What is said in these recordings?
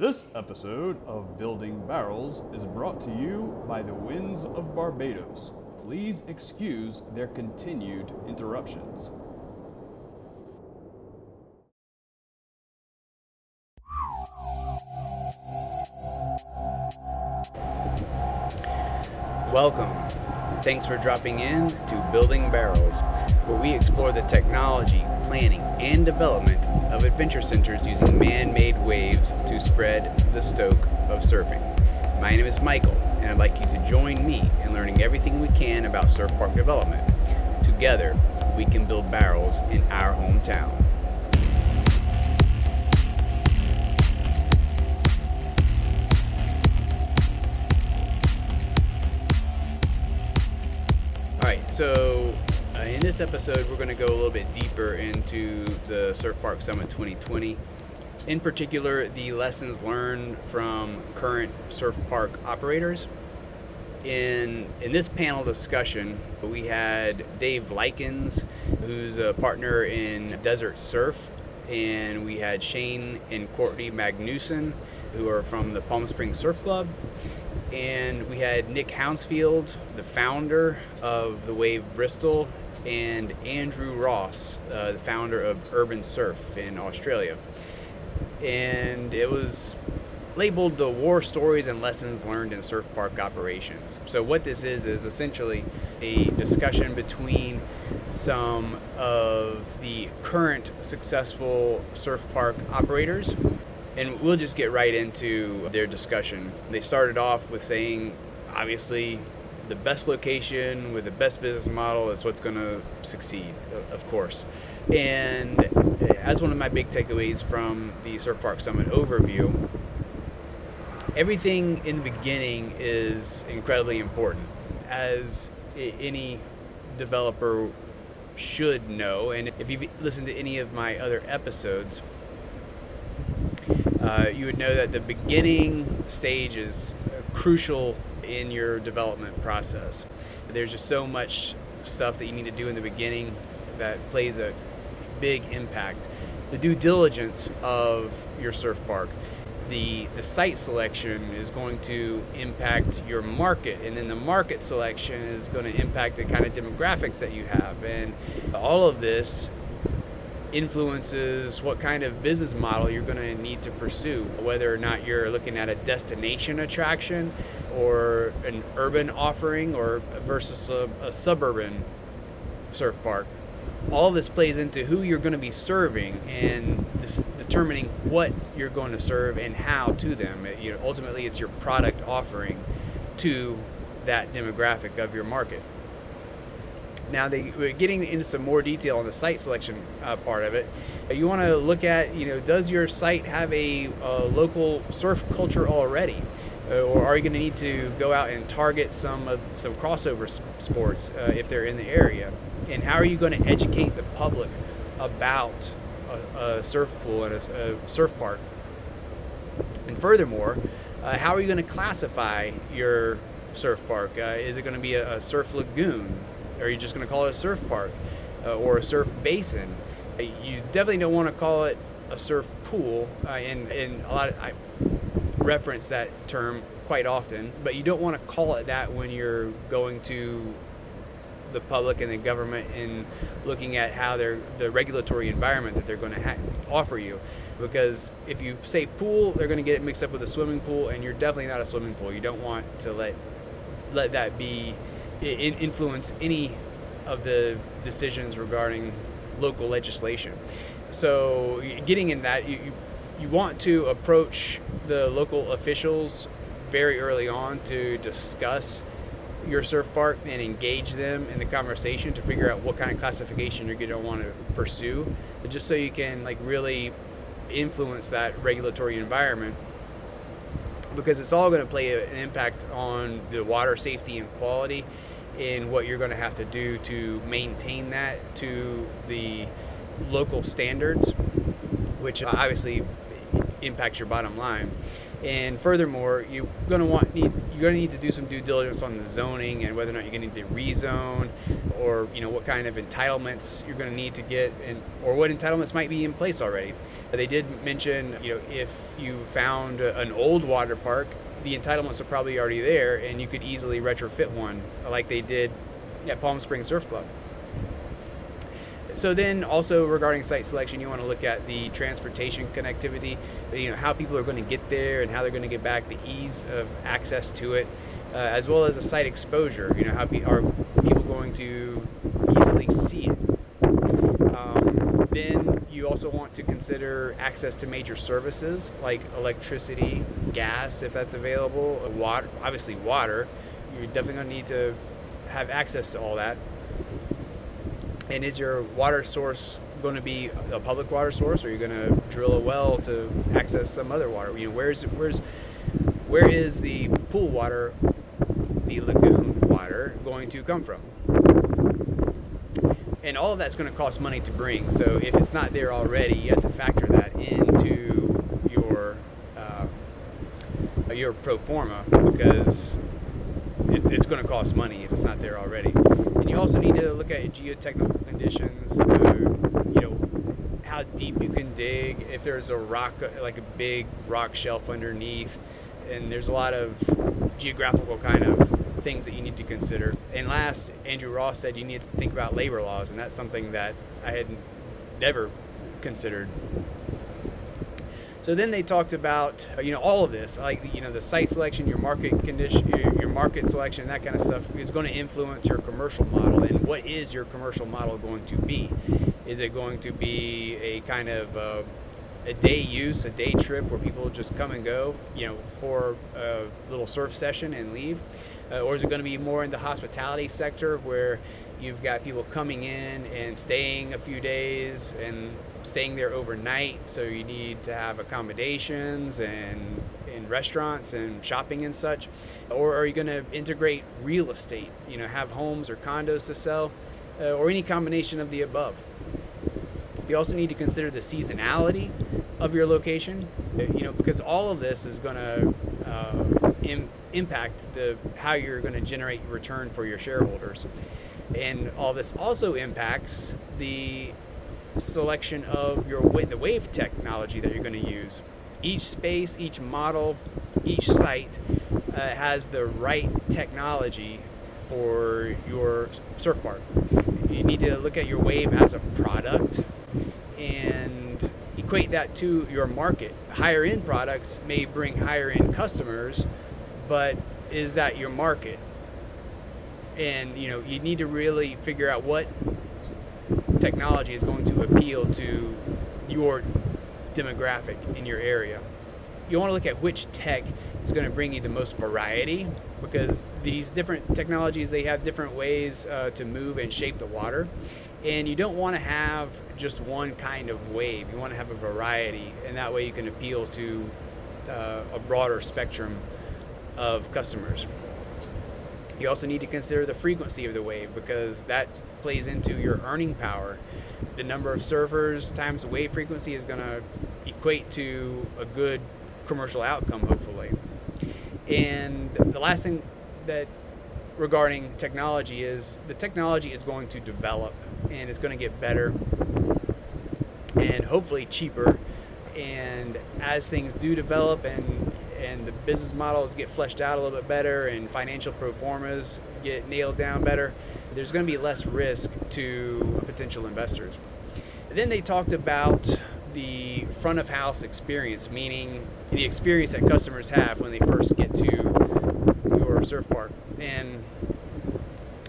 This episode of Building Barrels is brought to you by the winds of Barbados. Please excuse their continued interruptions. Welcome. Thanks for dropping in to Building Barrels, where we explore the technology, planning, and development of adventure centers using man made waves to spread the stoke of surfing. My name is Michael, and I'd like you to join me in learning everything we can about surf park development. Together, we can build barrels in our hometown. So uh, in this episode, we're going to go a little bit deeper into the Surf Park Summit 2020. In particular, the lessons learned from current surf park operators. In in this panel discussion, we had Dave Likens, who's a partner in Desert Surf, and we had Cheyne and Courtney Magnusson, who are from the Palm Springs Surf Club, and we had Nick Hounsfield, the founder of the Wave Bristol, and Andrew Ross, uh, the founder of Urban Surf in Australia. And it was labeled the war stories and lessons learned in surf park operations. So what this is is essentially a discussion between some of the current successful surf park operators and we'll just get right into their discussion. They started off with saying obviously the best location with the best business model is what's going to succeed, of course. And as one of my big takeaways from the Surf Park Summit overview, everything in the beginning is incredibly important, as any developer should know. And if you've listened to any of my other episodes, uh, you would know that the beginning stage is crucial in your development process. There's just so much stuff that you need to do in the beginning that plays a big impact. The due diligence of your surf park, the the site selection is going to impact your market, and then the market selection is going to impact the kind of demographics that you have, and all of this influences what kind of business model you're going to need to pursue, whether or not you're looking at a destination attraction or an urban offering or versus a, a suburban surf park. All this plays into who you're going to be serving and dis- determining what you're going to serve and how to them. It, you know, ultimately, it's your product offering to that demographic of your market. Now, they, we're getting into some more detail on the site selection uh, part of it. You want to look at, you know, does your site have a, a local surf culture already? Uh, or are you going to need to go out and target some of some crossover sports uh, if they're in the area? And how are you going to educate the public about a, a surf pool and a, a, surf park? And furthermore, uh, how are you going to classify your surf park? Uh, is it going to be a, a surf lagoon? Are you just going to call it a surf park uh, or a surf basin? Uh, you definitely don't want to call it a surf pool. Uh, and, and a lot of, I reference that term quite often, but you don't want to call it that when you're going to the public and the government in looking at how they're the regulatory environment that they're going to ha- offer you because if you say pool they're going to get it mixed up with a swimming pool and you're definitely not a swimming pool you don't want to let let that be influence any of the decisions regarding local legislation. So, getting in that, you, you want to approach the local officials very early on to discuss your surf park and engage them in the conversation to figure out what kind of classification you're going to want to pursue, just so you can like really influence that regulatory environment because it's all going to play an impact on the water safety and quality in what you're going to have to do to maintain that to the local standards, which obviously impacts your bottom line. And furthermore, you're going to want need you're going to need to do some due diligence on the zoning and whether or not you're going to need to rezone, or you know what kind of entitlements you're going to need to get, and or what entitlements might be in place already. They did mention, you know, if you found an old water park, the entitlements are probably already there, and you could easily retrofit one like they did at Palm Springs Surf Club. So then, also regarding site selection, you want to look at the transportation connectivity. You know how people are going to get there and how they're going to get back, the ease of access to it, uh, as well as the site exposure. You know how pe- are people going to easily see it. Um, then you also want to consider access to major services like electricity, gas, if that's available, uh, water, obviously water. You're definitely going to need to have access to all that and is your water source going to be a public water source, or are you going to drill a well to access some other water? You know, where's where's where is the pool water, the lagoon water going to come from? And all of that's going to cost money to bring. So if it's not there already, you have to factor that into your uh, your pro forma because it's, it's going to cost money if it's not there already. And you also need to look at geotechnical conditions, uh, you know, how deep you can dig, if there's a rock, like a big rock shelf underneath, and there's a lot of geographical kind of things that you need to consider. And last, Andrew Ross said you need to think about labor laws, and that's something that I had never considered so then they talked about you know all of this, like you know the site selection, your market condition, your, your market selection, that kind of stuff is going to influence your commercial model. And what is your commercial model going to be? Is it going to be a kind of uh, a day use, a day trip where people just come and go, you know, for a little surf session and leave? Uh, or is it going to be more in the hospitality sector where you've got people coming in and staying a few days and staying there overnight, so you need to have accommodations and in restaurants and shopping and such? Or are you going to integrate real estate, you know, have homes or condos to sell, uh, or any combination of the above? You also need to consider the seasonality of your location, uh, you know, because all of this is going to uh, Im- impact the how you're going to generate return for your shareholders. And all this also impacts the selection of your the wave technology that you're going to use. Each space, each model, each site uh, has the right technology for your surf park. You need to look at your wave as a product and equate that to your market. Higher end products may bring higher end customers, but is that your market? And you know, you need to really figure out what technology is going to appeal to your demographic in your area. You want to look at which tech is going to bring you the most variety because these different technologies they have different ways uh, to move and shape the water and you don't want to have just one kind of wave you want to have a variety and that way you can appeal to uh, a broader spectrum of customers you also need to consider the frequency of the wave because that plays into your earning power. The number of surfers times the wave frequency is going to equate to a good commercial outcome, hopefully. And the last thing that regarding technology is the technology is going to develop and it's going to get better and hopefully cheaper. And as things do develop and and the business models get fleshed out a little bit better and financial pro formas get nailed down better, there's going to be less risk to potential investors. And then they talked about the front of house experience, meaning the experience that customers have when they first get to your surf park. And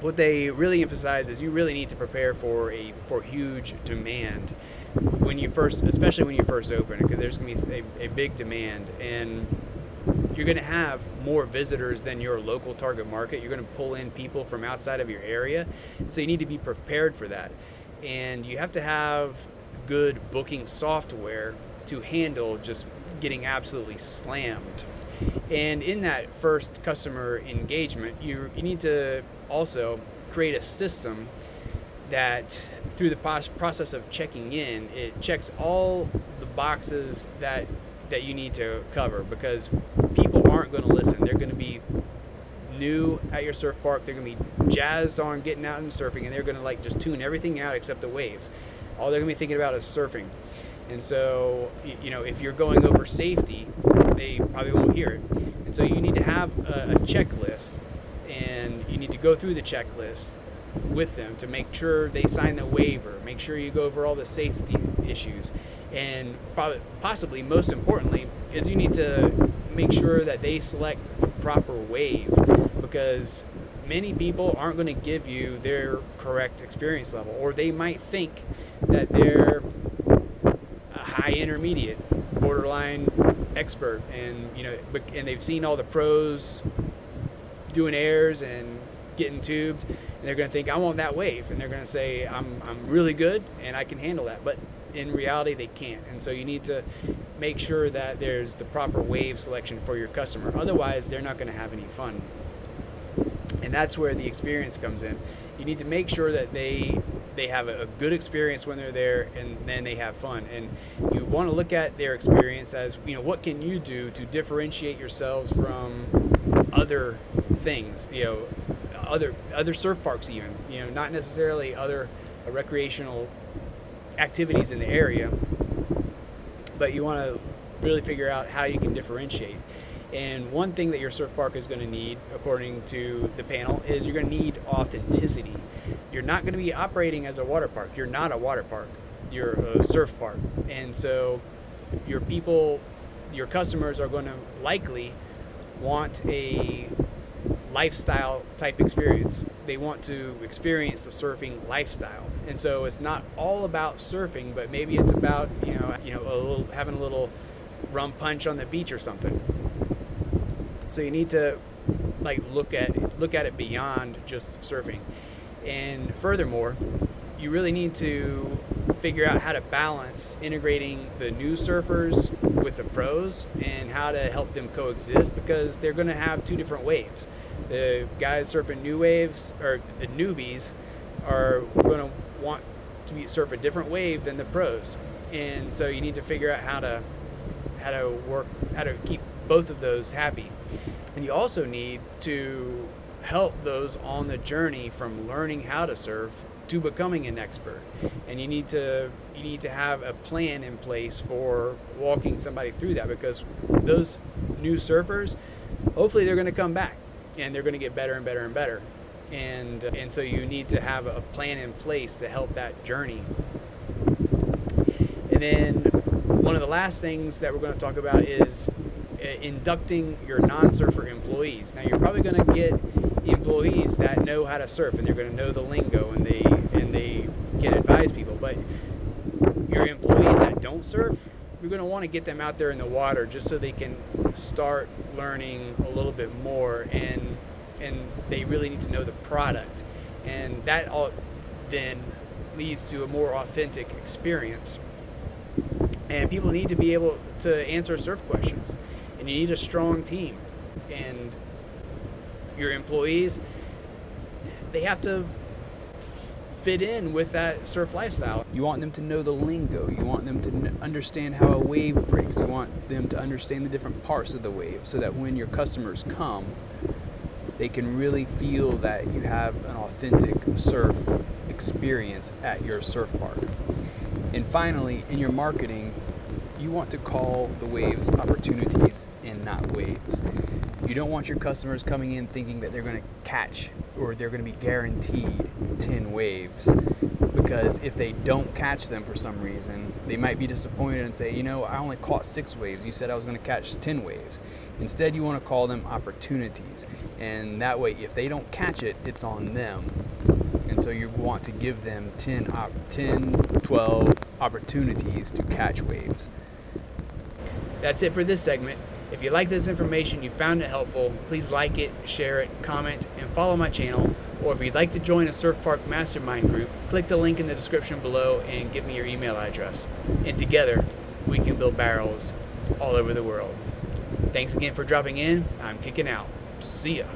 what they really emphasize is you really need to prepare for a for huge demand when you first, especially when you first open, because there's going to be a, a big demand and you're going to have more visitors than your local target market. You're going to pull in people from outside of your area. So you need to be prepared for that. And you have to have good booking software to handle just getting absolutely slammed. And in that first customer engagement, you, you need to also create a system that through the process of checking in, it checks all the boxes that that you need to cover because people aren't going to listen. They're going to be new at your surf park. They're going to be jazzed on getting out and surfing, and they're going to like just tune everything out except the waves. All they're going to be thinking about is surfing. And so, you know, if you're going over safety, they probably won't hear it. And so you need to have a, a checklist and you need to go through the checklist with them to make sure they sign the waiver, make sure you go over all the safety issues. And probably, possibly most importantly, is you need to make sure that they select the proper wave because many people aren't going to give you their correct experience level, or they might think that they're a high intermediate, borderline expert, and you know, and they've seen all the pros doing airs and getting tubed, and they're going to think I want that wave, and they're going to say I'm I'm really good and I can handle that, but in reality they can't, and so you need to make sure that there's the proper wave selection for your customer. Otherwise, they're not going to have any fun and that's where the experience comes in. You need to make sure that they they have a good experience when they're there, and then they have fun. And you want to look at their experience as you know what can you do to differentiate yourselves from other things, you know, other other surf parks even, you know, not necessarily other uh, recreational activities in the area, but you want to really figure out how you can differentiate. And one thing that your surf park is going to need, according to the panel, is you're going to need authenticity. You're not going to be operating as a water park. You're not a water park. You're a surf park. And so your people, your customers are going to likely want a lifestyle type experience. They want to experience the surfing lifestyle. And so it's not all about surfing, but maybe it's about, you know, you know, a little having a little rum punch on the beach or something so you need to like look at look at it beyond just surfing. And furthermore, you really need to figure out how to balance integrating the new surfers with the pros and how to help them coexist because they're going to have two different waves. The guys surfing new waves or the newbies are going to want to be, surf a different wave than the pros. And so you need to figure out how to how to work how to keep both of those happy. And you also need to help those on the journey from learning how to surf to becoming an expert. And you need to you need to have a plan in place for walking somebody through that because those new surfers, hopefully they're going to come back and they're going to get better and better and better. And and so you need to have a plan in place to help that journey. And then one of the last things that we're going to talk about is uh, inducting your non-surfer employees. Now you're probably going to get employees that know how to surf and they're going to know the lingo and they and they can advise people. But your employees that don't surf, you're going to want to get them out there in the water just so they can start learning a little bit more and and they really need to know the product. And that all then leads to a more authentic experience. And people need to be able to answer surf questions and you need a strong team. And your employees, they have to fit in with that surf lifestyle. You want them to know the lingo. You want them to understand how a wave breaks. You want them to understand the different parts of the wave so that when your customers come, they can really feel that you have an authentic surf experience at your surf park. And finally, in your marketing, you want to call the waves opportunities and not waves. You don't want your customers coming in thinking that they're going to catch or they're going to be guaranteed 10 waves. Because if they don't catch them for some reason, they might be disappointed and say, you know, I only caught six waves. You said I was going to catch 10 waves. Instead, you want to call them opportunities. And that way, if they don't catch it, it's on them. And so you want to give them 10, op- 10 12 opportunities to catch waves. That's it for this segment. If you like this information, you found it helpful, please like it, share it, comment, and follow my channel. Or if you'd like to join a Surf Park Mastermind group, click the link in the description below and give me your email address. And together, we can build barrels all over the world. Thanks again for dropping in. I'm kicking out. See ya.